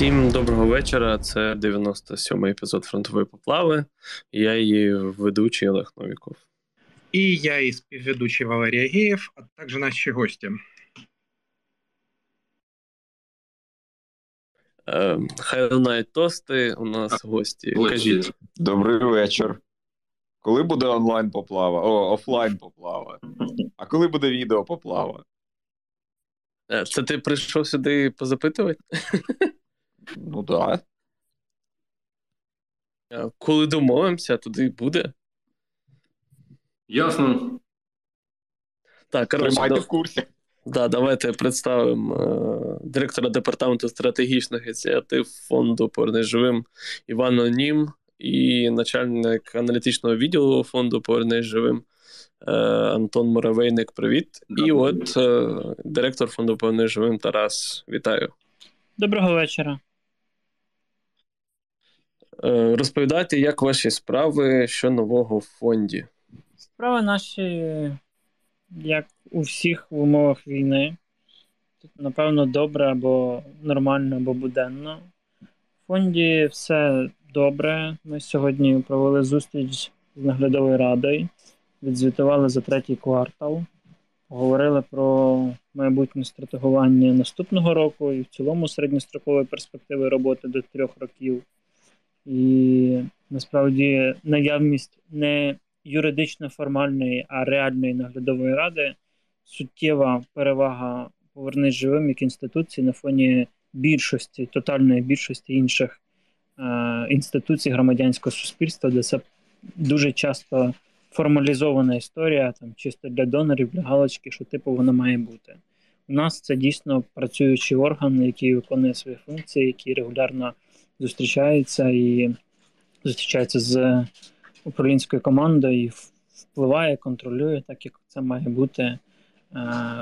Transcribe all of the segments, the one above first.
Всім доброго вечора. Це 97-й епізод фронтової поплави. Я її ведучий Олег Новіков. І я і співведучий Валерій Агеєв, а також наші гості. Е, хай лунають тости. У нас гості. Кажіть. Добрий вечір. Коли буде онлайн поплава? О, офлайн поплава. А коли буде відео поплава? Е, Це ти прийшов сюди позапитувати? Ну так. Е, Коли домовимося, туди й буде. Ясно. Так, коротше, Тримайте да, в курсі. да, давайте представимо е, директора департаменту стратегічних ініціатив фонду «Повернись живим Іван Онім і начальник аналітичного відділу фонду «Повернись живим е, Антон Муравейник. Привіт. І от е, директор фонду «Повернись живим Тарас. Вітаю. Доброго вечора. Е, Розповідайте, як ваші справи, що нового в фонді. Справи наші, як у всіх в умовах війни. Тут, напевно, добре або нормально, або буденно. В фонді все добре. Ми сьогодні провели зустріч з наглядовою радою, відзвітували за третій квартал, поговорили про майбутнє стратегування наступного року і в цілому середньострокової перспективи роботи до трьох років. І насправді наявність не юридично формальної, а реальної наглядової ради суттєва перевага повернись живим як інституції на фоні більшості, тотальної більшості інших е, інституцій громадянського суспільства, де це дуже часто формалізована історія, там чисто для донорів, для галочки, що типу воно має бути. У нас це дійсно працюючий орган, який виконує свої функції, який регулярно зустрічається і зустрічається з управлінською командою і впливає, контролює, так як це має бути е,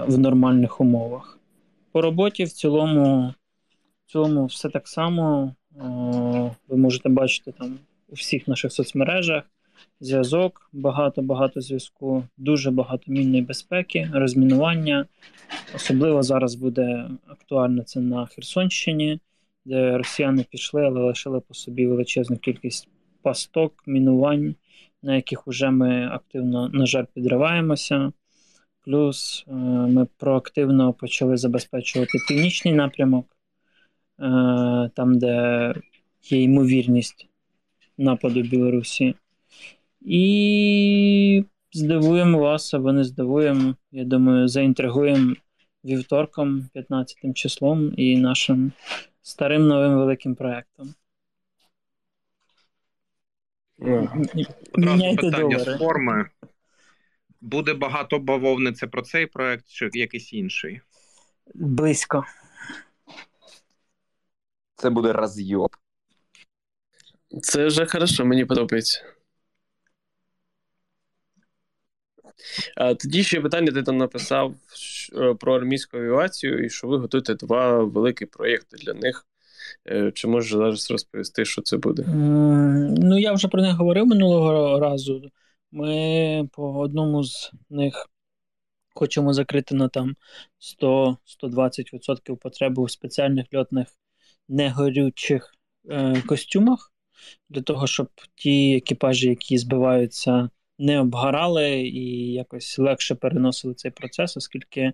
в нормальних умовах. По роботі в цілому, в цілому все так само. Е, ви можете бачити там у всіх наших соцмережах зв'язок, багато-багато зв'язку, дуже багато мінної безпеки, розмінування. Особливо зараз буде актуально це на Херсонщині, де росіяни пішли, але лишили по собі величезну кількість пасток, мінувань, на яких вже ми активно, на жаль, підриваємося. Плюс е, ми проактивно почали забезпечувати північний напрямок, е, там, де є ймовірність нападу Білорусі. І здивуємо вас, або не здивуємо, я думаю, заінтригуємо вівторком, 15 числом і нашим старим новим великим проєктом. Одразу Міняйте питання долари. з форми. Буде багато бавовни це про цей проект чи якийсь інший? Близько. Це буде розйоб. Це вже хорошо, мені подобається. А, тоді ще питання, ти там написав про армійську авіацію, і що ви готуєте два великі проєкти для них. Е, Чи можеш зараз розповісти, що це буде? Ну, я вже про них говорив минулого разу. Ми по одному з них хочемо закрити на там 100-120% потребу в спеціальних льотних негорючих е, костюмах, для того, щоб ті екіпажі, які збиваються, не обгорали і якось легше переносили цей процес, оскільки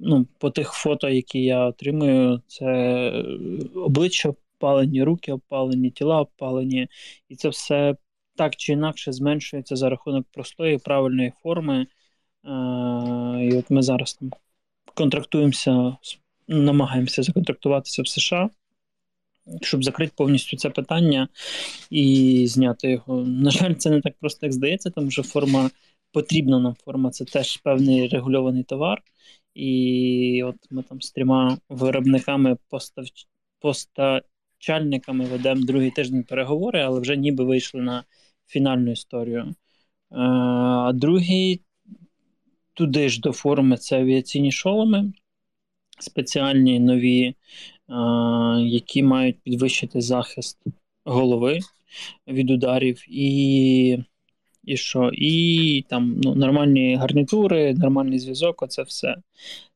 ну, по тих фото, які я отримую, це е, обличчя обпалені, руки обпалені, тіла обпалені, і це все так чи інакше зменшується за рахунок простої правильної форми. Е, і от ми зараз там контрактуємося, намагаємося законтрактуватися в США, щоб закрити повністю це питання і зняти його. На жаль, це не так просто, як здається, тому що форма потрібна нам форма, це теж певний регульований товар. І от ми там з трьома виробниками постав... постачальниками ведемо другий тиждень переговори, але вже ніби вийшли на фінальну історію. Е, А другий туди ж до форми це авіаційні шоломи, спеціальні нові, які мають підвищити захист голови від ударів. І І що? І там ну, нормальні гарнітури, нормальний зв'язок, оце все.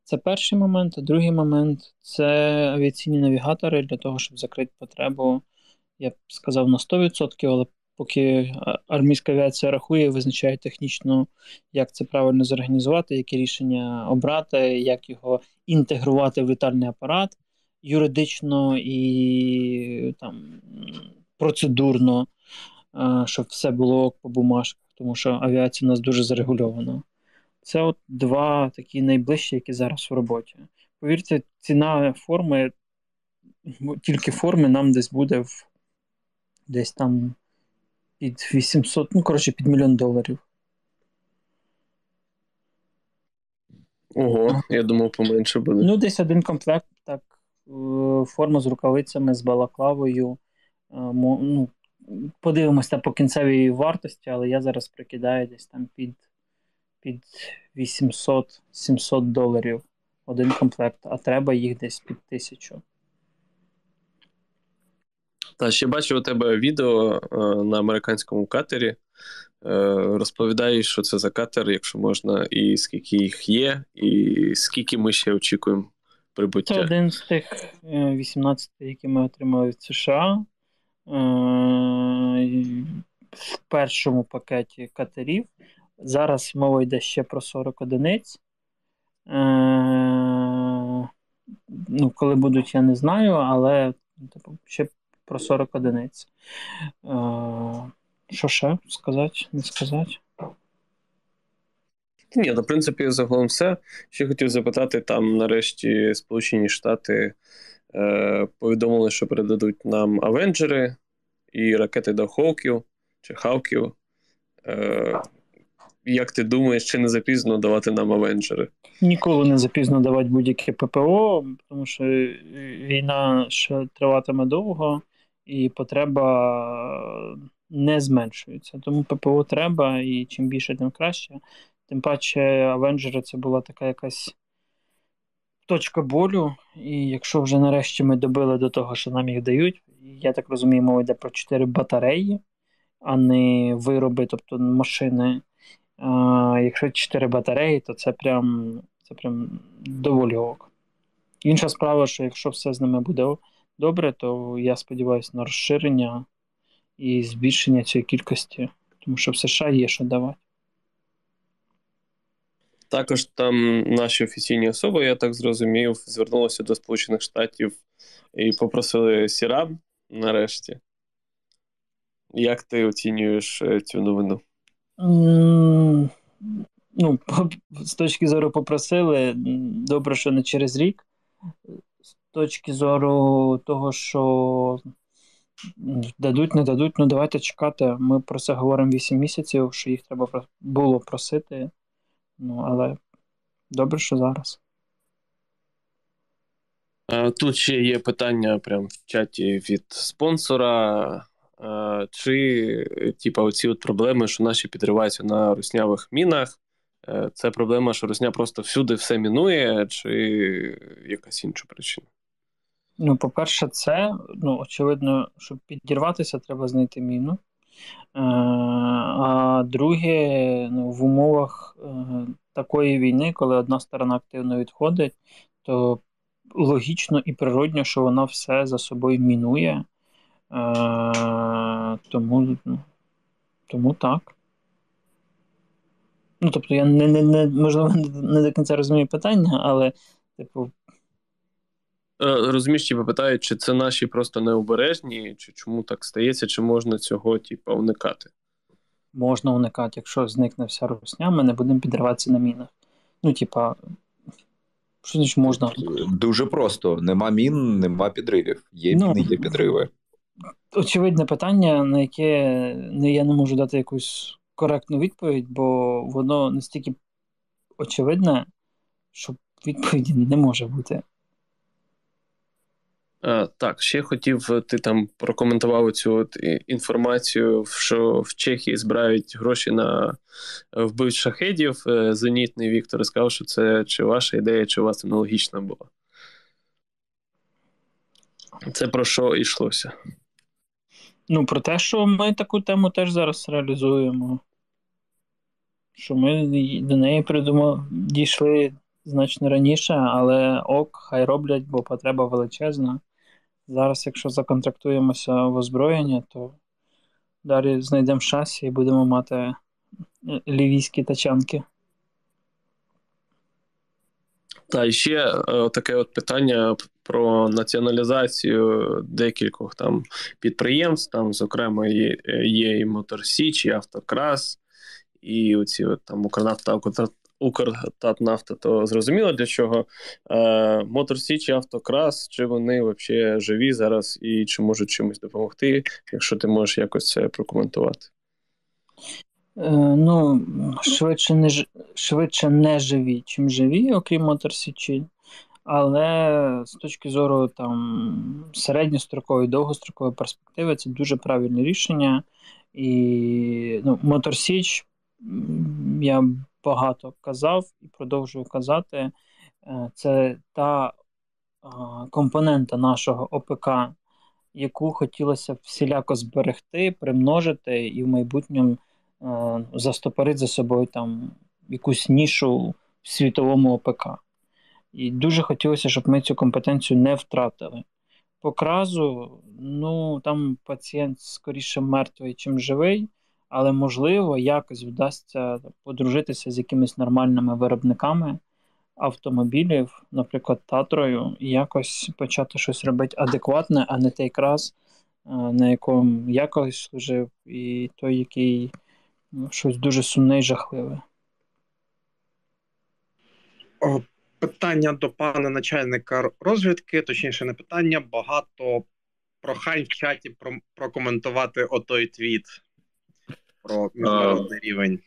Це перший момент. А другий момент це авіаційні навігатори для того, щоб закрити потребу, я б сказав, на 100%, але поки армійська авіація рахує, визначає технічно, як це правильно зорганізувати, які рішення обрати, як його інтегрувати в літальний апарат юридично і там процедурно, щоб все було по бумажках, тому що авіація у нас дуже зарегульована. Це от два такі найближчі, які зараз в роботі. Повірте, ціна форми, тільки форми нам десь буде в десь там під 800, ну, коротше, під мільйон доларів. Ого, я думав, поменше буде. Ну, десь один комплект, е, форма з рукавицями, з балаклавою. Е, ну, Подивимося по кінцевій вартості, але я зараз прикидаю десь там під під 800-700 доларів один комплект, а треба їх десь під тисячу. Та ще бачу у тебе відео е, на американському катері. Е, розповідаєш, що це за катер, якщо можна, і скільки їх є, і скільки ми ще очікуємо прибуття. Це один з тих 18, е, які ми отримали від США. Е, в першому пакеті катерів. Зараз мова йде ще про 40 одиниць. Е, ну, Коли будуть, я не знаю, але типу, ще про 40 одиниць. Що ще сказати, не сказати? Ні, ну, в принципі, загалом все. Ще хотів запитати, там нарешті Сполучені Штати е, повідомили, що передадуть нам Авенджери і ракети до Хоків чи Хавків. Е, як ти думаєш, чи не запізно давати нам Авенджери? Ніколи не запізно давати будь-яке ППО, тому що війна ще триватиме довго, і потреба не зменшується. Тому ППО треба, і чим більше, тим краще. Тим паче, Авенджери це була така якась точка болю. І якщо вже нарешті ми добили до того, що нам їх дають, я так розумію, мова йде про 4 батареї, а не вироби, тобто машини. А, Якщо 4 батареї, то це прям це прям доволі ок. Інша справа, що якщо все з ними буде добре, то я сподіваюся на розширення і збільшення цієї кількості, тому що в США є що давати. Також там наші офіційні особи, я так зрозумів, звернулися до Сполучених Штатів і попросили Сірам нарешті. Як ти оцінюєш е, цю новину? Ну, З точки зору попросили, добре, що не через рік. З точки зору того, що дадуть, не дадуть, ну давайте чекати. Ми про це говоримо 8 місяців, що їх треба було просити. Ну, але добре, що зараз. Тут ще є питання прямо в чаті від спонсора. Чи, типа, оці от проблеми, що наші підриваються на руснявих мінах, е, це проблема, що русня просто всюди все мінує, чи якась інша причина? Ну, по-перше, це ну, очевидно, щоб підірватися, треба знайти міну. Е, а друге, ну, в умовах е, такої війни, коли одна сторона активно відходить, то логічно і природньо, що вона все за собою мінує. Е, тому ну, тому так. Ну, тобто, я не, не, не, можливо, не до кінця розумію питання, але, типу. Е, розумієш, тебе питають, чи це наші просто необережні, чи чому так стається, чи можна цього, типу, уникати? Можна уникати, якщо зникне вся русня, ми не будемо підриватися на мінах. Ну, типа, що значить можна? Дуже просто: нема мін, нема підривів. Є ну, міни, є підриви очевидне питання, на яке не я не можу дати якусь коректну відповідь, бо воно настільки очевидне, що відповіді не може бути. А, Так, ще хотів, е, ти там прокоментував цю от інформацію, що в Чехії збирають гроші на е, вбивць шахедів. Е, зенітний Віктор сказав, що це чи ваша ідея, чи у вас аналогічна була. Це про що йшлося? Ну, про те, що ми таку тему теж зараз реалізуємо. що ми до неї придумали, дійшли значно раніше, але ок, хай роблять, бо потреба величезна. Зараз, якщо законтрактуємося в озброєння, то далі знайдемо шасі і будемо мати е, лівійські тачанки. Та і ще е, таке от питання про націоналізацію декількох там підприємств. Там, зокрема, є, є і Моторсіч, і Автокрас, і оці от там Укрнафта, Укртатнафта, то зрозуміло для чого. Е, Моторсіч і Автокрас, чи вони взагалі живі зараз і чи можуть чимось допомогти, якщо ти можеш якось це прокоментувати. Е, ну, швидше не швидше не живі, чим живі, окрім Моторсічі. Але з точки зору там середньострокової, довгострокової перспективи, це дуже правильне рішення. І ну, Моторсіч я багато казав і продовжую казати, е, це та компонента нашого ОПК, яку хотілося всіляко зберегти, примножити і в майбутньому е, застопорити за собою там якусь нішу в світовому ОПК. І дуже хотілося, щоб ми цю компетенцію не втратили. По кразу, ну там пацієнт скоріше мертвий, чим живий, але можливо якось вдасться подружитися з якимись нормальними виробниками автомобілів, наприклад, Татрою, і якось почати щось робити адекватне, а не той крас, е, на якому якось служив, і той, який ну, щось дуже сумне і жахливе. Питання до пана начальника розвідки, точніше, не питання, багато прохань в чаті про, прокоментувати отой твіт про міжнародний а, рівень.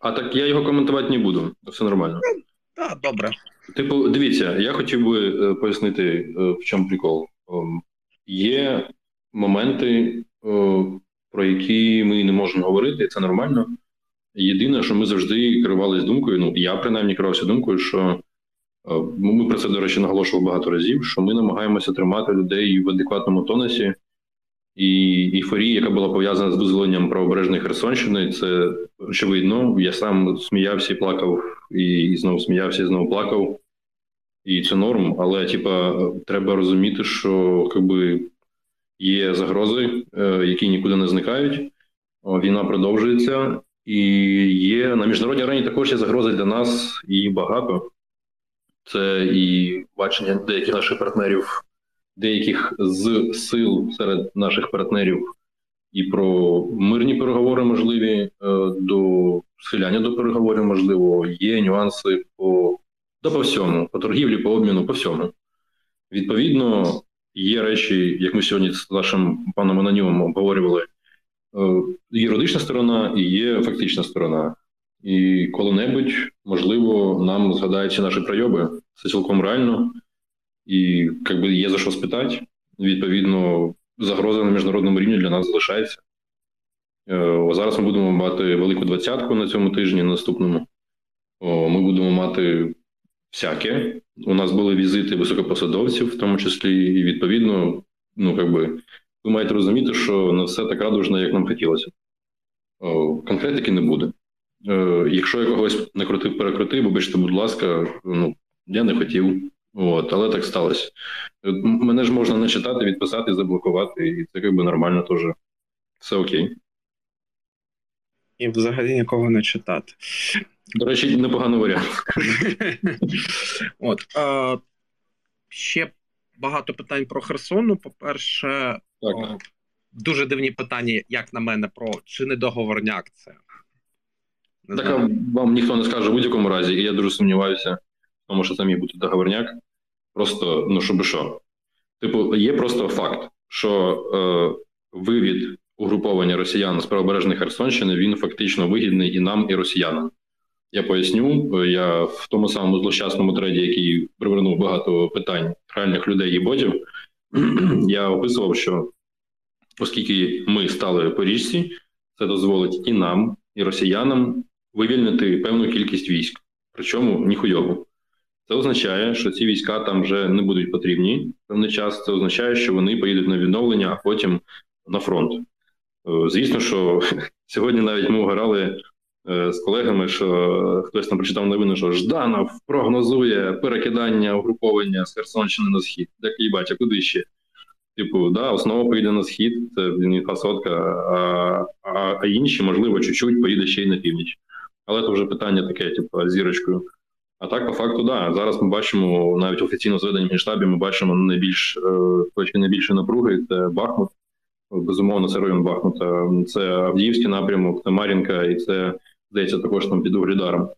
А так я його коментувати не буду. Все нормально. Так, добре. Типу, дивіться, я хотів би е, пояснити, е, в чому прикол. Ем, є моменти, е, про які ми не можемо говорити, це нормально. Єдине, що ми завжди керувалися думкою, ну я принаймні керувався думкою, що ми про це, до речі, наголошували багато разів, що ми намагаємося тримати людей в адекватному тонусі. І ейфорія, яка була пов'язана з дозволенням правобережної Херсонщини, це очевидно. Я сам сміявся і плакав, і знову сміявся, і знову плакав. І це норм. Але, типа, треба розуміти, що якби, є загрози, е, які нікуди не зникають. Війна продовжується, і є на міжнародній арені також є загрози для нас і багато. Це і бачення деяких наших партнерів деяких з сил серед наших партнерів і про мирні переговори можливі е, до схиляння до переговорів, можливо, є нюанси по да по всьому, по торгівлі, по обміну, по всьому. Відповідно, є речі, як ми сьогодні з нашим паном Анонімом обговорювали. Е, юридична сторона і є фактична сторона. І коли-небудь, можливо, нам згадаються наші пройоби. Це цілком реально і якби є за що спитати. Відповідно, загроза на міжнародному рівні для нас залишається. Е, зараз ми будемо мати велику двадцятку на цьому тижні, наступному. Ми будемо мати всяке. У нас були візити високопосадовців, в тому числі, і відповідно, ну якби ви маєте розуміти, що не все так радужно, як нам хотілося. Конкретики не буде. Е, якщо я когось накрутив, перекрутив, вибачте, будь ласка, ну я не хотів. От, але так сталося. Мене ж можна не читати, відписати, заблокувати, і це якби нормально теж. Все окей. І взагалі нікого не читати. До речі, непоганий варіант. От а, ще багато питань про Херсону. По-перше, о, дуже дивні питання, як на мене, про чи не договорняк це. Не так вам ніхто не скаже в будь-якому разі, і я дуже сумніваюся що це міг бути договорняк. Просто ну щоб що. Типу, є просто факт, що е, вивід угруповання росіян з правобережної Херсонщини він фактично вигідний і нам, і росіянам. Я поясню, я в тому самому злощасному треді, який привернув багато питань реальних людей і ботів, я описував, що оскільки ми стали по річці, це дозволить і нам, і росіянам вивільнити певну кількість військ, причому ніхуйову. Це означає, що ці війська там вже не будуть потрібні певний час. Це означає, що вони поїдуть на відновлення, а потім на фронт. Е, звісно, що сьогодні навіть ми вгорали з колегами, що хтось там прочитав новину, що Жданов прогнозує перекидання угруповання з Херсонщини на схід. Так і бачить, куди ще? Типу, да, основа поїде на схід, це сотка, а, а а, інші, можливо, чуть-чуть поїде ще й на північ. Але це вже питання таке, типу, зірочкою. А так, по факту, да. Зараз ми бачимо навіть офіційно зведення Генштабі, ми бачимо найбільш е, точки найбільшої напруги це Бахмут. Безумовно, це район Бахмута. Це Авдіївський напрямок, це Мар'їнка, і це здається також там під Углідаром.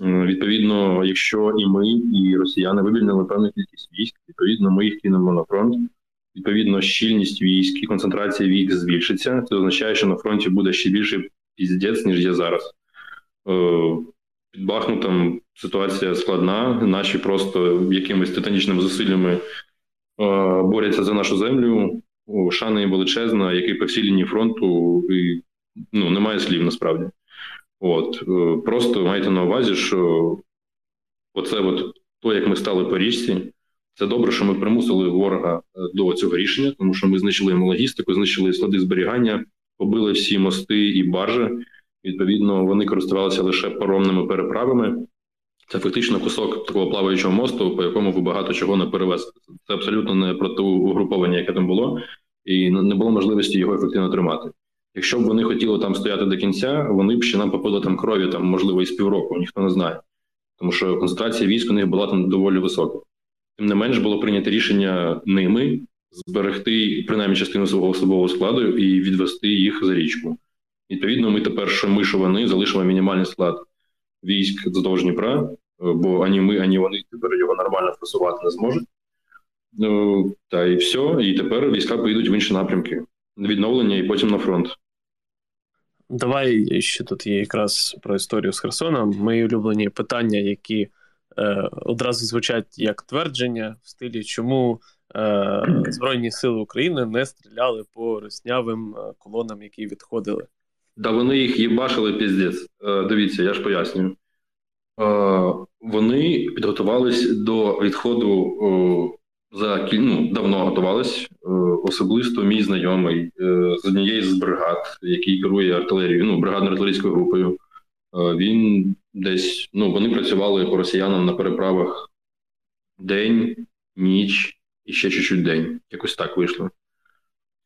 Відповідно, якщо і ми, і росіяни вивільнили певну кількість військ, відповідно, ми їх кинемо на фронт. Відповідно, щільність військ і концентрація військ збільшиться. Це означає, що на фронті буде ще більше піздець, ніж є зараз. Е, під Бахмутом ситуація складна. Наші просто якимись титанічними зусиллями е, борються за нашу землю. Шана їм величезна, який по всій лінії фронту і ну, немає слів насправді. От е, Просто майте на увазі, що оце от то, як ми стали по річці, це добре, що ми примусили ворога до цього рішення, тому що ми знищили йому логістику, знищили склади зберігання, побили всі мости і баржі. Відповідно, вони користувалися лише паромними переправами. Це фактично кусок такого плаваючого мосту, по якому ви багато чого не перевезете. Це абсолютно не проти угруповання, яке там було, і не було можливості його ефективно тримати. Якщо б вони хотіли там стояти до кінця, вони б ще нам попили там крові, там можливо і з півроку, ніхто не знає, тому що концентрація військ у них була там доволі висока. Тим не менш було прийнято рішення ними зберегти принаймні частину свого особового складу і відвести їх за річку. Відповідно, ми тепер, що ми, що вони, залишимо мінімальний склад військ вздовж Дніпра, бо ані ми, ані вони тепер його нормально просувати не зможуть. Ну, Та і все. І тепер війська поїдуть в інші напрямки відновлення і потім на фронт. Давай ще тут є якраз про історію з Херсоном. Мої улюблені питання, які е, одразу звучать як твердження в стилі, чому е, Збройні Сили України не стріляли по руснявим е, колонам, які відходили. Да вони їх їбашили піздець. Е, дивіться, я ж пояснюю. Е, вони підготувались до відходу за ну, давно готувались. Особисто мій знайомий з однієї з бригад, який керує артилерією, ну бригадно-артилерійською групою. Він десь ну вони працювали по росіянам на переправах день, ніч і ще чуть-чуть день. Якось так вийшло.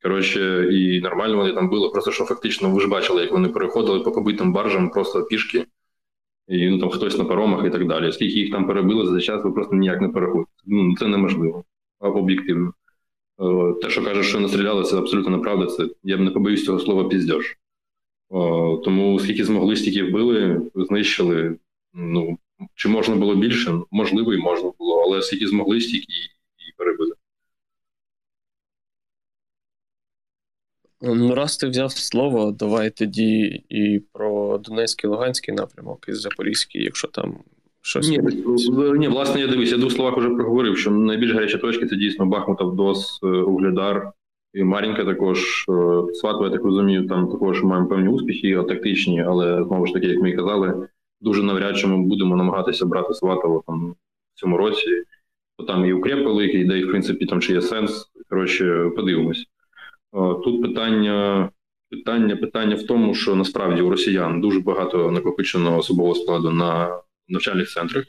Коротше, і нормально вони там були. Просто що фактично ви ж бачили, як вони переходили по побитим баржам просто пішки, і ну, там хтось на паромах і так далі. Скільки їх там перебили за час, ви просто ніяк не переходите. Ну, Це неможливо об'єктивно. Е, те, що каже, що настріляли, це абсолютно неправда. Це я б не побоюсь цього слова піздьош. Тому скільки змогли, стільки вбили, знищили. Ну чи можна було більше? Можливо, і можна було, але скільки змогли, стільки і перебили. Ну, раз ти взяв слово, давай тоді і про Донецький Луганський напрямок, і Запорізький, якщо там щось. Ні, ні, власне, я дивись, я в двох словах вже проговорив, що найбільш гарячі точки це дійсно Бахмут, Авдос, е, Углядар і Марінка також. Е, Сватова, я так розумію, там також маємо певні успіхи, тактичні, але знову ж таки, як ми і казали, дуже навряд чи ми будемо намагатися брати Сватово там в цьому році. Бо там і укреп великий, де і в принципі там чи є сенс. Коротше, подивимось. Тут питання питання, питання в тому, що насправді у росіян дуже багато накопиченого особового складу на навчальних центрах.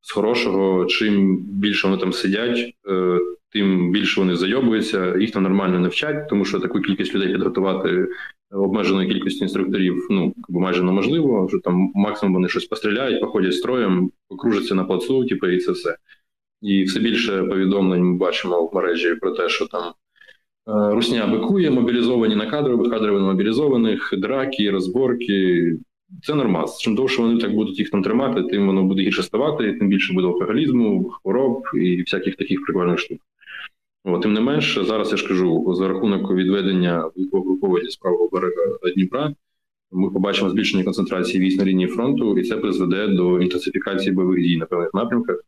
З хорошого, чим більше вони там сидять, е, тим більше вони зайобуються, їх там нормально не вчать, тому що таку кількість людей підготувати обмеженої кількості інструкторів ну майже неможливо. Що там максимум вони щось постріляють, походять строєм, покружаться на плацу, типу, і це все. І все більше повідомлень ми бачимо в мережі про те, що там Е, русня бикує, мобілізовані на кадрових, кадрові на мобілізованих, драки, розборки. Це нормально. Чим довше вони так будуть їх там тримати, тим воно буде гірше ставати, тим більше буде алкоголізму, хвороб і всяких таких прикольних штук. О, тим не менш, зараз я ж кажу, за рахунок відведення угруповання з правого берега Дніпра, ми побачимо збільшення концентрації військ на лінії фронту, і це призведе до інтенсифікації бойових дій на певних напрямках.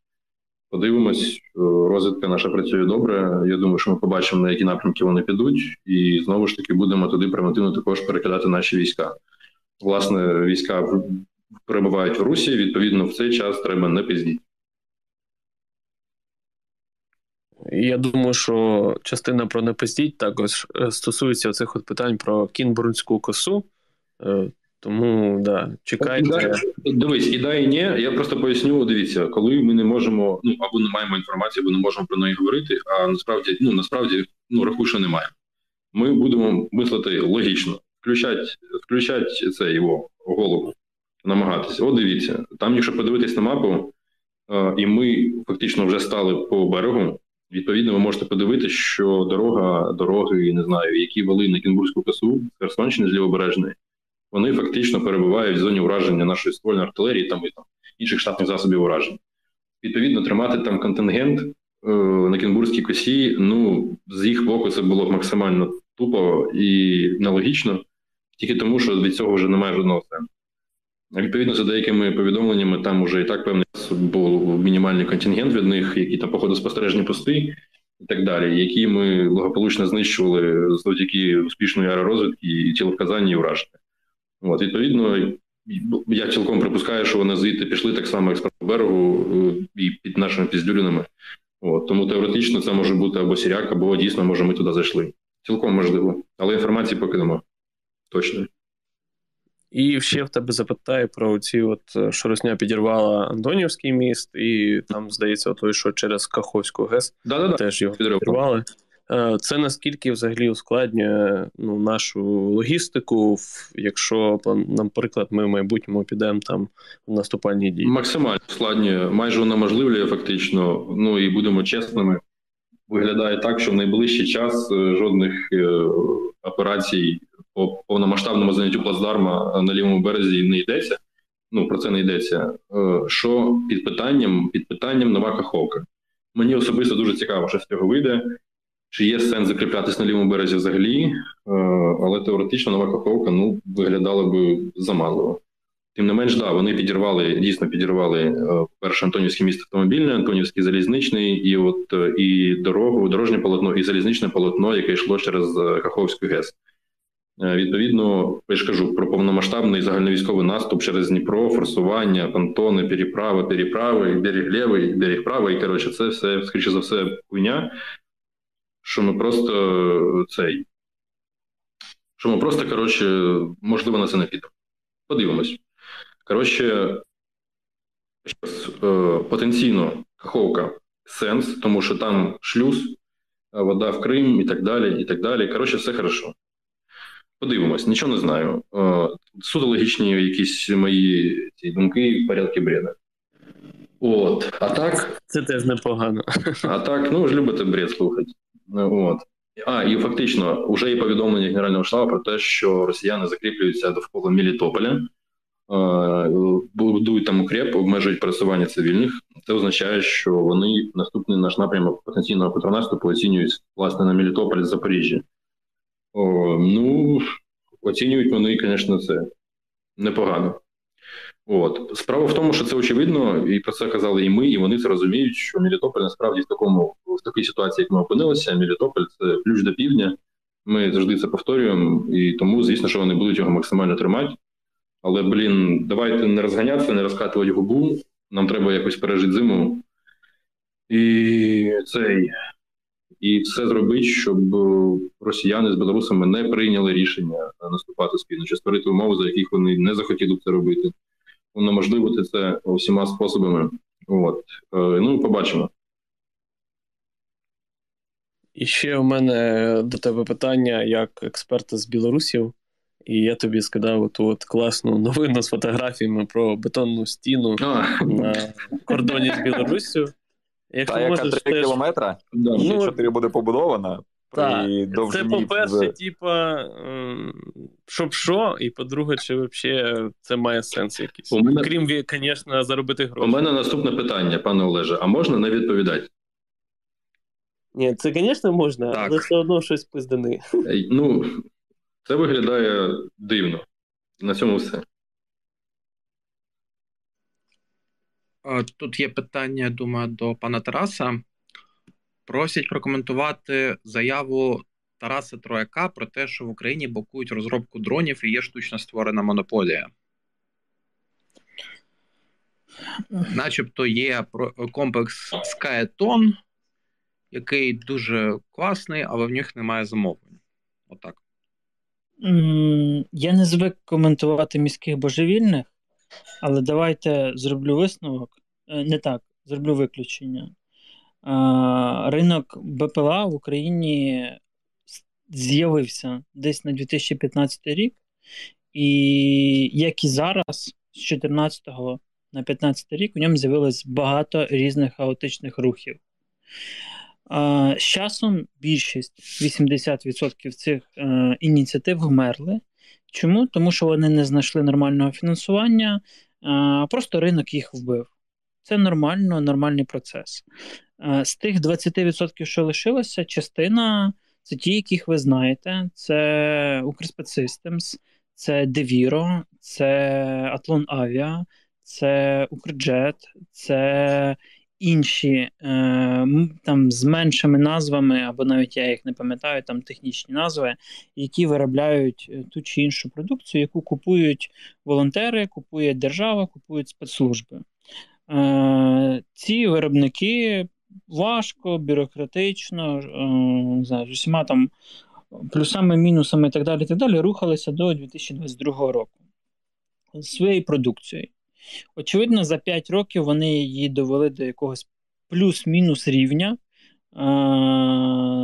Подивимось, е, розвідка наша працює добре. Я думаю, що ми побачимо, на які напрямки вони підуть, і знову ж таки будемо туди превентивно також перекидати наші війська. Власне, війська перебувають в Русі. Відповідно, в цей час треба не піздіть. Я думаю, що частина про непиздіть також е, стосується цих питань про кінбурнську косу. Тому да, чекайте. Дивись, ідеї ні. Я просто поясню. Дивіться, коли ми не можемо, ну або не маємо інформації, або не можемо про неї говорити. А насправді, ну насправді, ну рахуй, що немає. Ми будемо мислити логічно, включать, включать це його голову, намагатися. От дивіться, там, якщо подивитись на мапу, е, і ми фактично вже стали по берегу. Відповідно, ви можете подивитися, що дорога, дороги, не знаю, які вели на Кінбурзьку косу Херсонщини з Лівобережної, вони фактично перебувають в зоні ураження нашої ствольної артилерії там і там інших штатних засобів ураження. Відповідно, тримати там контингент е, на Кінбурзькій косі. Ну з їх боку, це було б максимально тупо і нелогічно, тільки тому, що від цього вже немає жодного сенсу. Відповідно, за деякими повідомленнями, там вже і так певний був мінімальний контингент від них, які там походоспостережні пости і так далі, які ми благополучно знищували завдяки успішної аеророзвідки і тіловказання і враження. От, Відповідно, я цілком припускаю, що вони звідти пішли так само, як з берегу е, і під нашими піздюлінами. От, Тому теоретично це може бути або сіряк, або дійсно, може, ми туди зайшли. Цілком можливо. Але інформації поки нема. Точно. І ще в тебе запитаю про ці, от е, що Росня підірвала Антонівський міст, і там, здається, той, що через Каховську ГЕС Да-да-да. теж його підірвали. Е, це наскільки взагалі ускладнює ну, нашу логістику, якщо, наприклад, ми в майбутньому підемо там в наступальні дії? Максимально ускладнює, майже унеможливлює фактично. Ну і будемо чесними. Виглядає так, що в найближчий час е, жодних е, операцій по повномасштабному заняттю плацдарма на лівому березі не йдеться. Ну про це не йдеться. Що під питанням під питанням нова каховка? Мені особисто дуже цікаво, що з цього вийде. Чи є сенс закріплятись на лівому березі взагалі, е, але теоретично нова Каховка ну, виглядала би заманливо. Тим не менш, да, вони підірвали, дійсно підірвали е, перше Антонівське місто автомобільне, Антонівський залізничний, і от е, і дорогу, дорожнє полотно, і залізничне полотно, яке йшло через Каховську ГЕС. Відповідно, я ж кажу про повномасштабний загальновійськовий наступ через Дніпро, форсування, понтони, переправи, переправи, берег лівий, берег правий. Коротше, це все, скоріше за все, хуйня що ми просто цей. Що ми просто, коротше, можливо, на це не підемо. Подивимось. Коротше, е, потенційно Каховка сенс, тому що там шлюз, вода в Крим і так далі. і так далі. Коротше, все хорошо. Подивимось, нічого не знаю. Е, суто логічні якісь мої ці думки, порядки бреда. От. А так. Це теж непогано. А так, ну ви ж любите бред слухати. От. А, і фактично вже є повідомлення Генерального штабу про те, що росіяни закріплюються довкола Мілітополя, будують там укреп, обмежують пересування цивільних. Це означає, що вони наступний наш напрямок потенційного контрнаступу оцінюють власне на Мілітополь з Запоріжжя. Ну, оцінюють вони, звісно, це непогано. От справа в тому, що це очевидно, і про це казали і ми, і вони це розуміють, що Мелітополь насправді в такому в такій ситуації, як ми опинилися, Мелітополь це ключ до півдня. Ми завжди це повторюємо, і тому, звісно, що вони будуть його максимально тримати. Але, блін, давайте не розганятися, не розкатувати губу. Нам треба якось пережити зиму. І цей, і все зробити, щоб росіяни з білорусами не прийняли рішення наступати спільно, чи створити умови, за яких вони не захотіли б це робити унеможливити це усіма способами. От. Е, ну, побачимо. І ще у мене до тебе питання як експерта з Білорусів, і я тобі скидав ту от класну новину з фотографіями про бетонну стіну а. на кордоні з Білоруссю. Якщо Та, яка 3 теж... кілометра, ну, 4 буде побудована, так, Це, по-перше, типа, ем, щоб що, і по-друге, чи взагалі це має сенс якийсь. У мене... Крім, звісно, заробити гроші. У мене наступне питання, пане Олеже, а можна не відповідати? Ні, це, звісно, можна, так. але все одно щось пиздани. Ну, це виглядає дивно. На цьому все. Тут є питання, думаю, до пана Тараса. Просять прокоментувати заяву Тараса Трояка про те, що в Україні блокують розробку дронів і є штучно створена монополія. Начебто є комплекс Skyton, який дуже класний, але в них немає замовлень. Отак. Я не звик коментувати міських божевільних, але давайте зроблю висновок. Е, не так, зроблю виключення. Ринок БПЛА в Україні з'явився десь на 2015 рік, і як і зараз, з 2014 на 2015 рік, у ньому з'явилось багато різних хаотичних рухів. З часом більшість 80% цих е, ініціатив вмерли. Чому? Тому що вони не знайшли нормального фінансування, просто ринок їх вбив. Це нормально, нормальний процес. З тих 20%, що лишилося, частина це ті, яких ви знаєте: це Укрспецсистемс, це Deviro, це Атлон Авіа, це Укрджет, це інші е, там з меншими назвами, або навіть я їх не пам'ятаю, там технічні назви, які виробляють е, ту чи іншу продукцію, яку купують волонтери, купує держава, купують спецслужби. Е, Ці виробники важко, бюрократично, е, не знаю, з усіма там плюсами, мінусами і так далі, і так далі, рухалися до 2022 року з своєю продукцією. Очевидно, за 5 років вони її довели до якогось плюс-мінус рівня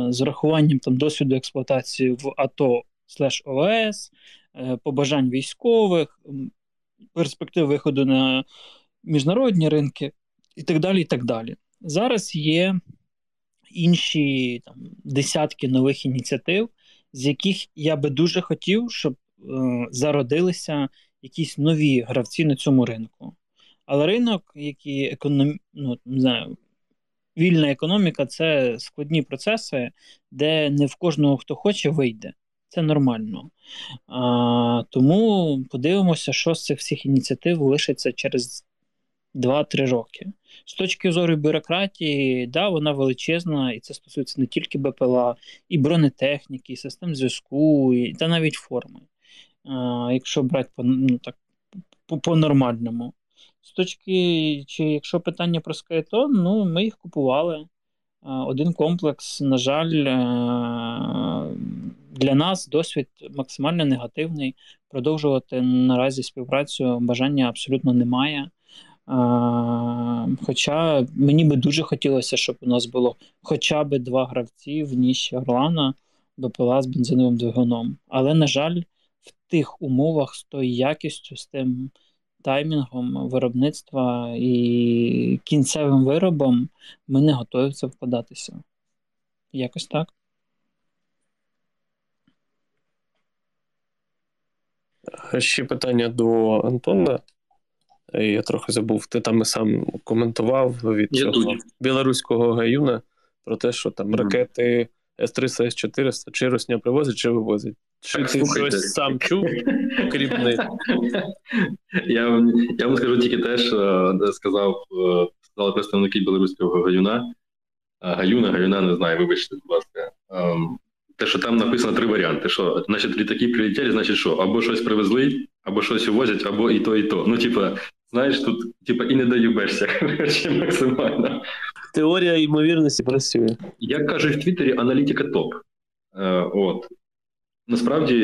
з рахуванням там, досвіду експлуатації в АТО слеш ОС, е, побажань військових, перспектив виходу на міжнародні ринки і так далі. і так далі. Зараз є інші там, десятки нових ініціатив, з яких я би дуже хотів, щоб е, зародилися якісь нові гравці на цьому ринку. Але ринок, який економ... ну, не знаю, вільна економіка це складні процеси, де не в кожного, хто хоче, вийде. Це нормально. А, Тому подивимося, що з цих всіх ініціатив лишиться через 2-3 роки. З точки зору бюрократії, да, вона величезна, і це стосується не тільки БПЛА, і бронетехніки, і систем зв'язку, і, та навіть форми якщо брати по ну, так, по, по нормальному. З точки, чи якщо питання про скайтон, ну ми їх купували. Один комплекс, на жаль, е, для нас досвід максимально негативний. Продовжувати наразі співпрацю бажання абсолютно немає. Хоча мені би дуже хотілося, щоб у нас було хоча б два гравці в ніші Орлана БПЛА з бензиновим двигуном. Але, на жаль, в тих умовах з тою якістю, з тим таймінгом виробництва і кінцевим виробом ми не готові в це вкладатися. Якось так. Ще питання до Антона. Я трохи забув, ти там і сам коментував від цього білоруського гаюна про те, що там ракети С-300, С-400 чи Росня привозить, чи вивозить. Чи ти слухайте. щось сам чув, крім Я я вам скажу тільки те, що сказав, е, сказали представники білоруського гаюна. Гаюна, гаюна, не знаю, вибачте, будь ласка. Ем, те, що там написано три варіанти. Що, значить, літаки прилетіли, значить, що або щось привезли, або щось увозять, або і то, і то. Ну, типа, знаєш, тут типа і не доюбешся максимально. Теорія ймовірності працює. Як кажуть в Твіттері, аналітика топ. Е, от. Насправді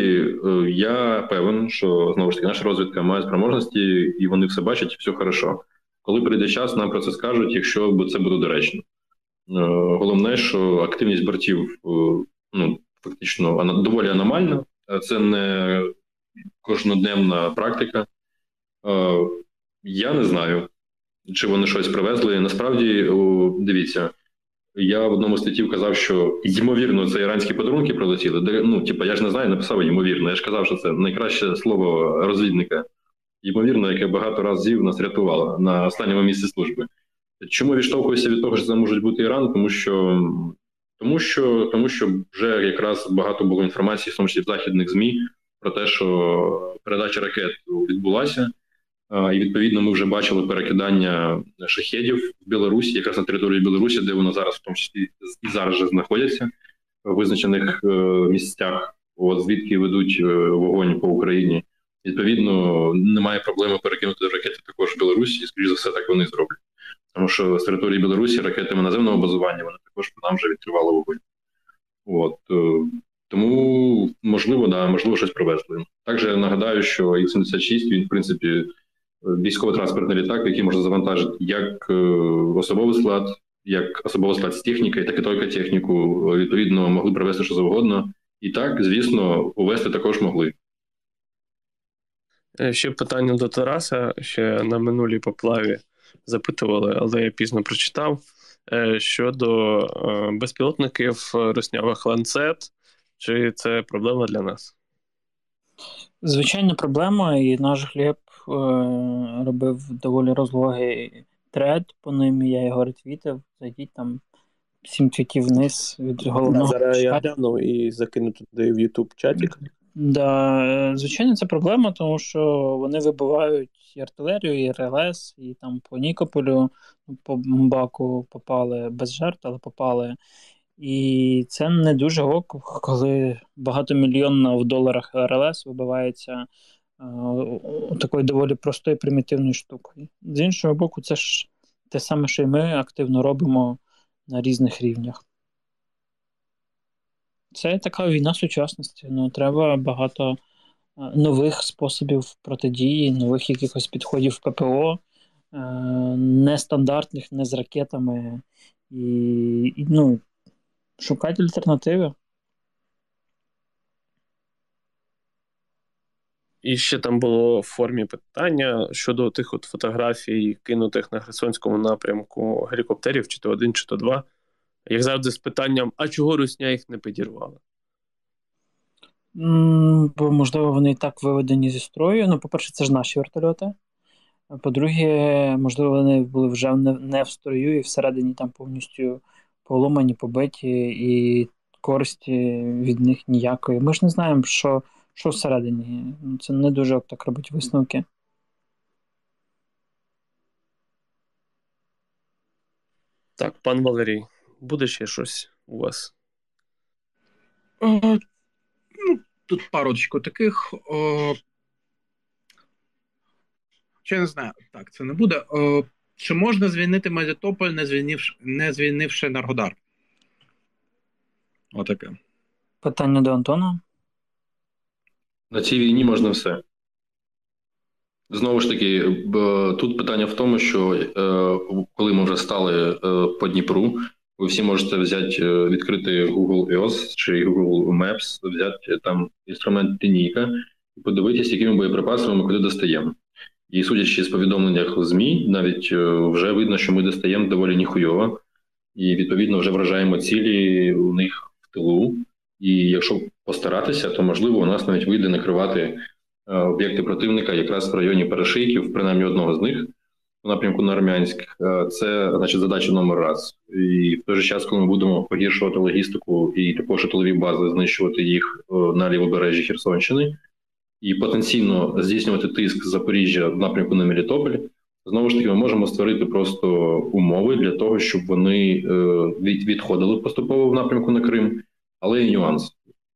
е, я певен, що знову ж таки наша розвідка має спроможності, і вони все бачать, все хорошо. Коли прийде час, нам про це скажуть, якщо це буде доречно. Е, головне, що активність бортів е, ну, фактично доволі аномальна, це не кожноденна практика. Я не знаю, чи вони щось привезли. Насправді, дивіться, я в одному статті казав, що ймовірно це іранські подарунки прилетіли. Ну, типу, я ж не знаю, написав ймовірно. Я ж казав, що це найкраще слово розвідника. Ймовірно, яке багато разів нас рятувало на останньому місці служби. Чому відштовхуюся від того, що це може бути Іран? Тому що тому що, тому що вже якраз багато було інформації, в тому числі в західних ЗМІ, про те, що передача ракет відбулася. І відповідно ми вже бачили перекидання шахедів в Білорусі, якраз на території Білорусі, де воно зараз, в тому числі і зараз же знаходяться в визначених е, місцях, от звідки ведуть е, вогонь по Україні. Відповідно, немає проблеми перекинути ракети також в Білорусі, і скоріш за все, так вони зроблять. Тому що з території Білорусі ракетами наземного базування вони також нам вже відкривали вогонь. От е, Тому, можливо, да, можливо, щось привезли. Також я нагадаю, що Х-76, він, в принципі, військово-транспортний літак, який може завантажити як е, особовий склад, як особовий склад з технікою, так і тільки техніку. Відповідно, могли привезти що завгодно. І так, звісно, увести також могли. Е, ще питання до Тараса. Ще на минулій поплаві запитували, але я пізно прочитав. Е, щодо безпілотників руснявих ланцет, чи це проблема для нас? Звичайна проблема, і наш Глеб е, робив доволі розлогий тред по ним, я його ретвітив. Зайдіть там сім твітів вниз від головного. Зараз я гляну і закину туди в YouTube чатик. Да, Звичайно, це проблема, тому що вони вибивають і артилерію, і РЛС, і там по Нікополю, по Баку попали без жертв, але попали. І це не дуже ок, коли багатомільйонна в доларах РЛС вибивається е, такою доволі простою примітивною штукою. З іншого боку, це ж те саме, що і ми активно робимо на різних рівнях. Це така війна сучасності. Ну, Треба багато е, нових способів протидії, нових якихось підходів ППО, е, нестандартних, не з ракетами. І, і ну, Шукати альтернативи. І ще там було в формі питання щодо тих от фотографій, кинутих на Херсонському напрямку гелікоптерів, чи то один, чи то два. Як завжди, з питанням: а чого русня їх не підірвала? Бо, можливо, вони і так виведені зі строю. Ну, по-перше, це ж наші вертольоти. По-друге, можливо, вони були вже не в строю і всередині там повністю поломані, побиті, і користі від них ніякої. Ми ж не знаємо, що що всередині. Ну, це не дуже так робить висновки. Так, пан Валерій, буде ще щось у вас? О, ну, Тут парочку таких. О, Ще не знаю, так, це не буде. О, чи можна звільнити Мелітополь, не звільнивши, не звільнивши Наргодар? Отаке. Питання до Антона. На цій війні можна все. Знову ж таки, тут питання в тому, що е, коли ми вже стали е, по Дніпру, ви всі можете взяти, е, відкрити Google EOS чи Google Maps, взяти там інструмент лінійка і подивитися, якими боєприпасами ми куди достаємо. І судячи з повідомленнях в ЗМІ, навіть вже видно, що ми достаємо доволі ніхуйово, і відповідно вже вражаємо цілі у них в тилу. І якщо постаратися, то можливо у нас навіть вийде накривати е, об'єкти противника якраз в районі Перешийків, принаймні одного з них, у напрямку на Армянськ. Е, це значить задача номер раз. І в той же час, коли ми будемо погіршувати логістику і також тилові бази, знищувати їх на лівобережжі Херсонщини і потенційно здійснювати тиск з Запоріжжя в напрямку на Мелітополь, знову ж таки, ми можемо створити просто умови для того, щоб вони е, відходили поступово в напрямку на Крим, але є нюанс.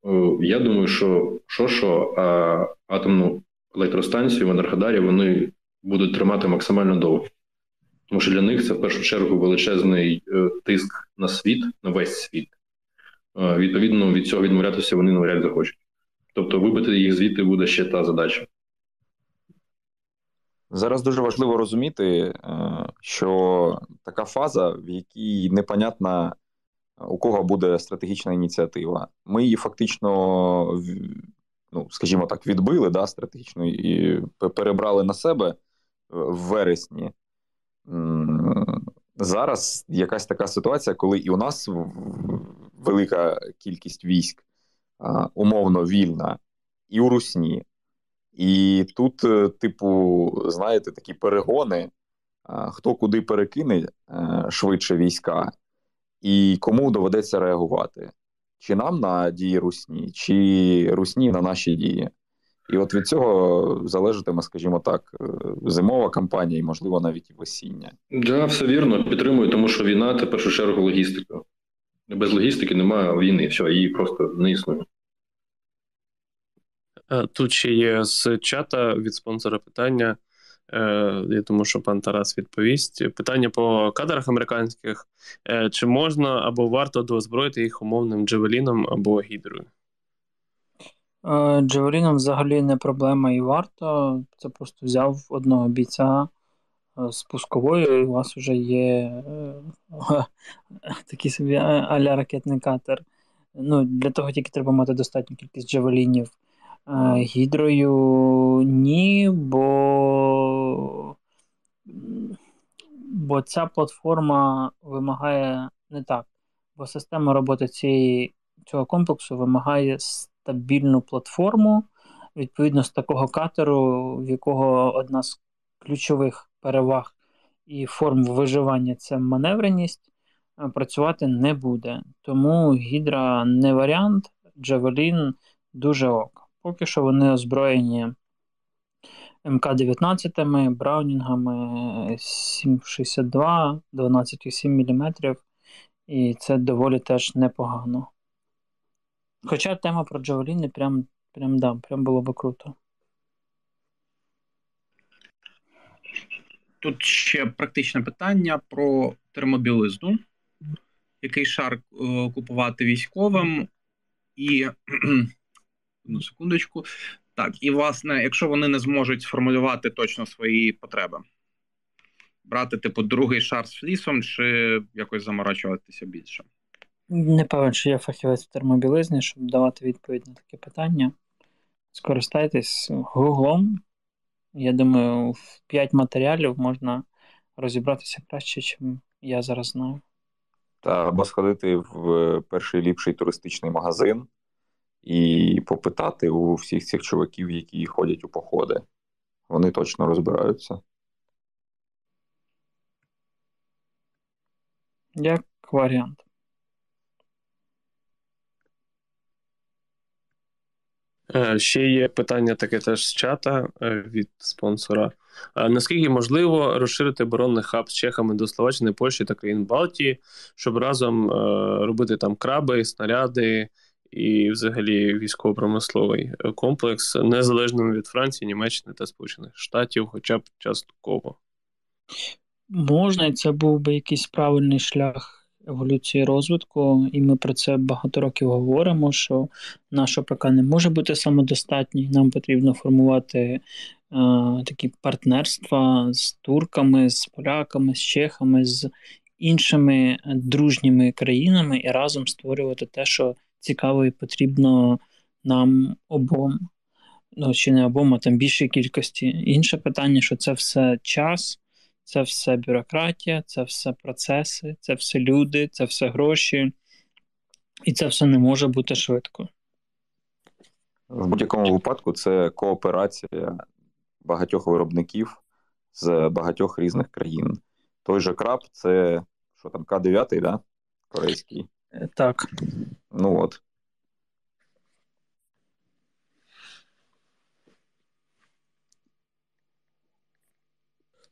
Е, я думаю, що що, що а атомну електростанцію в Енергодарі вони будуть тримати максимально довго. Тому що для них це в першу чергу величезний е, тиск на світ, на весь світ. Відповідно, від цього відмовлятися вони навряд захочуть. Тобто вибити їх звідти буде ще та задача. Зараз дуже важливо розуміти, е, що така фаза, в якій непонятна, у кого буде стратегічна ініціатива. Ми її фактично, ну, скажімо так, відбили да, стратегічно і перебрали на себе в вересні. Зараз якась така ситуація, коли і у нас велика кількість військ умовно вільна і у Русні. І тут, е, типу, знаєте, такі перегони, хто куди перекине е, швидше війська, і кому доведеться реагувати. Чи нам на дії Русні, чи Русні на наші дії. І от від цього залежатиме, скажімо так, е, зимова кампанія і, можливо, навіть і весіння. Да, все вірно, підтримую, тому що війна це в першу чергу логістика. Без логістики немає війни, все, її просто не існує. Е, тут ще є з чата від спонсора питання. Е, я думаю, що пан Тарас відповість. Питання по кадрах американських: е, чи можна або варто доозброїти їх умовним джевеліном або гідрою? Джавеліном взагалі не проблема і варто. Це просто взяв одного бійця з пусковою, і у вас вже є такий собі аля ракетний катер. Ну, Для того тільки треба мати достатню кількість джавелінів. Гідрою ні, бо бо ця платформа вимагає не так, бо система роботи цієї, цього комплексу вимагає стабільну платформу, відповідно з такого катеру, в якого одна з ключових переваг і форм виживання це маневреність, працювати не буде. Тому гідра не варіант, Джавелін дуже ок. Поки що вони озброєні МК-19, Браунінгами 7,62, 12,7 мм, і це доволі теж непогано. Хоча тема про Джавеліни прям прям, да, прям було би круто. Тут ще практичне питання про термобілизну. Який шар е, купувати військовим, і одну секундочку. Так, і власне, якщо вони не зможуть сформулювати точно свої потреби, брати, типу, другий шар з флісом, чи якось заморачуватися більше? Не певен, що я фахівець в термобілизні, щоб давати відповідь на таке питання. Скористайтесь гуглом. Я думаю, в 5 матеріалів можна розібратися краще, ніж я зараз знаю. Та або сходити в перший ліпший туристичний магазин і попитати у всіх цих чуваків, які ходять у походи. Вони точно розбираються. Як варіант. Е, ще є питання таке теж з чата е, від спонсора. Е, наскільки можливо розширити оборонний хаб з Чехами до Словаччини, Польщі та країн Балтії, щоб разом робити там краби, снаряди і взагалі військово-промисловий комплекс незалежним від Франції, Німеччини та Сполучених Штатів, хоча б частково? Можна, і це був би якийсь правильний шлях еволюції розвитку, і ми про це багато років говоримо, що наш ОПК не може бути самодостатній, нам потрібно формувати е, такі партнерства з турками, з поляками, з чехами, з іншими дружніми країнами і разом створювати те, що цікаво і потрібно нам обом. Ну, чи не обом, а там більшій кількості. Інше питання, що це все час, це все бюрократія, це все процеси, це все люди, це все гроші, і це все не може бути швидко. В будь-якому випадку це кооперація багатьох виробників з багатьох різних країн. Той же краб це що там, К9, да? Корейський. Е, так. Ну от.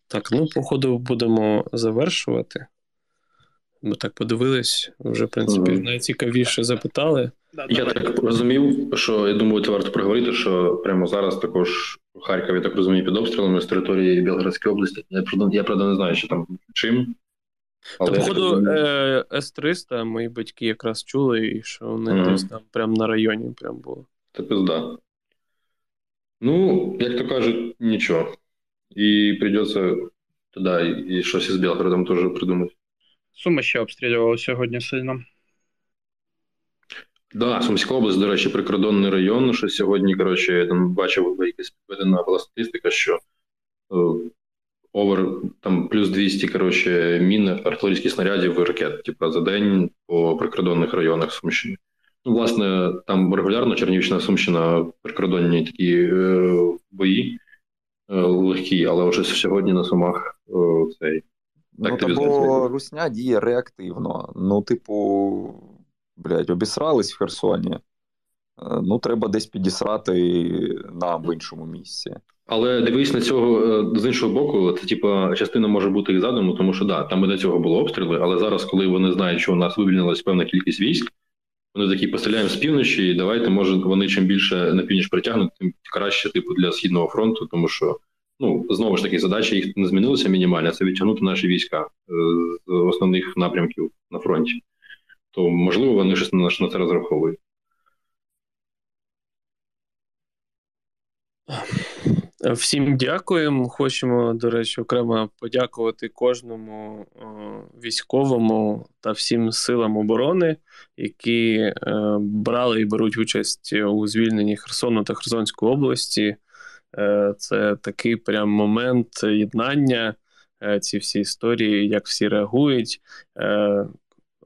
Так, ну, походу, будемо завершувати. Ми так подивились, вже, в принципі, mm-hmm. найцікавіше запитали. Я так розумів, що я думаю, це варто проговорити, що прямо зараз також у Харкові, так розумію, під обстрілами з території Білгородської області. Я я правда не знаю, що там чим. Але Та, походу, е- С-300 мої батьки якраз чули, і що вони mm-hmm. десь там прямо на районі прям було. Це пизда. Ну, як то кажуть, нічого. И придется туда і щось із Білгородом теж придумати. Суми ще обстрілювали сьогодні сильно. Так, да, Сумська область, до речі, прикордонний район. Що сьогодні, коротше, я там бачив, якась підведена була статистика, що е, овер там плюс 200 коротше, мін артилерійських снарядів і ракет, типу, за день по прикордонних районах Сумщини. Ну, власне, там регулярно Чернівщина, Сумщина, прикордонні такі е, бої. Е, легкий, але вже сьогодні на сумах е, цей. Ну, бо Русня діє реактивно. Ну, типу, блядь, обісрались в Херсоні. Е, ну, треба десь підісрати нам в іншому місці. Але дивись на цього з іншого боку, це типа частина може бути їх задуму, тому що да, там і до цього було обстріли, але зараз, коли вони знають, що у нас вивільнилась певна кількість військ, вони такі постріляємо з півночі, і давайте, може, вони чим більше на північ притягнуть, тим краще, типу, для східного фронту, тому що ну знову ж таки задача їх не змінилася мінімально, це відтягнути наші війська е, з основних напрямків на фронті. То можливо, вони щось на це розраховують. Всім дякуємо. Хочемо, до речі, окремо подякувати кожному о, військовому та всім силам оборони, які е, брали і беруть участь у звільненні Херсону та Херсонської області. Е, Це такий прям момент єднання. Е, ці всі історії, як всі реагують. Е,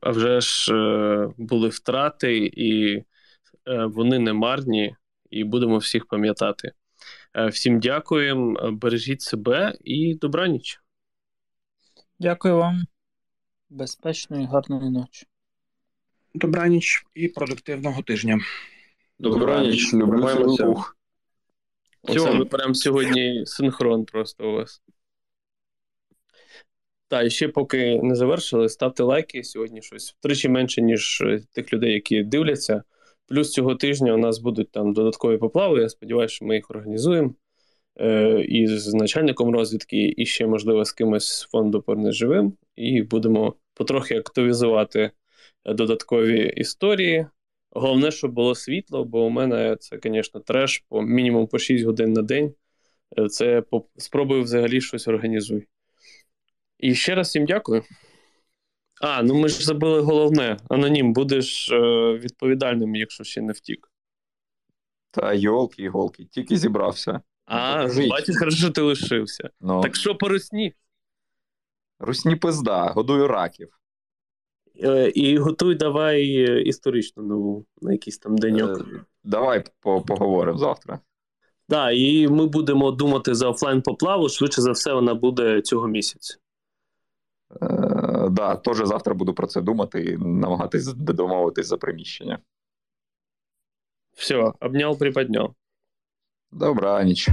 а вже ж е, були втрати, і е, вони не марні, і будемо всіх пам'ятати. Е, всім дякуємо, бережіть себе і добраніч. Дякую вам. Безпечної, гарної ночі. Добраніч і продуктивного тижня. Добраніч, люблю тримаємося. свій ух. Оце Цьому. ви прям сьогодні синхрон просто у вас. Так, і ще поки не завершили, ставте лайки. Сьогодні щось втричі менше, ніж е, тих людей, які дивляться. Плюс цього тижня у нас будуть там додаткові поплави. Я сподіваюся, що ми їх організуємо. Е, і з начальником розвідки, і ще, можливо, з кимось з фонду «Порне живим. І будемо потрохи активізувати додаткові історії. Головне, щоб було світло, бо у мене це, звісно, треш по мінімум по 6 годин на день. Е, Це спробую взагалі щось організуй. І ще раз всім дякую. А, ну ми ж забули головне. Анонім, будеш е, відповідальним, якщо ще не втік. Та йолки іголки тільки зібрався. А, Покажіть. бачиш, хорошо, ти лишився. Ну, Так що по русні? русні пизда, годую раків. Е, і готуй давай е, історичну нову на якийсь там деньок. Е, Давай по- поговоримо завтра. Так, і ми будемо думати за офлайн поплаву. Швидше за все, вона буде цього місяця. Е, да, теж завтра буду про це думати і намагатись домовитись за приміщення. Все, обняв, приподняв. Добраніч.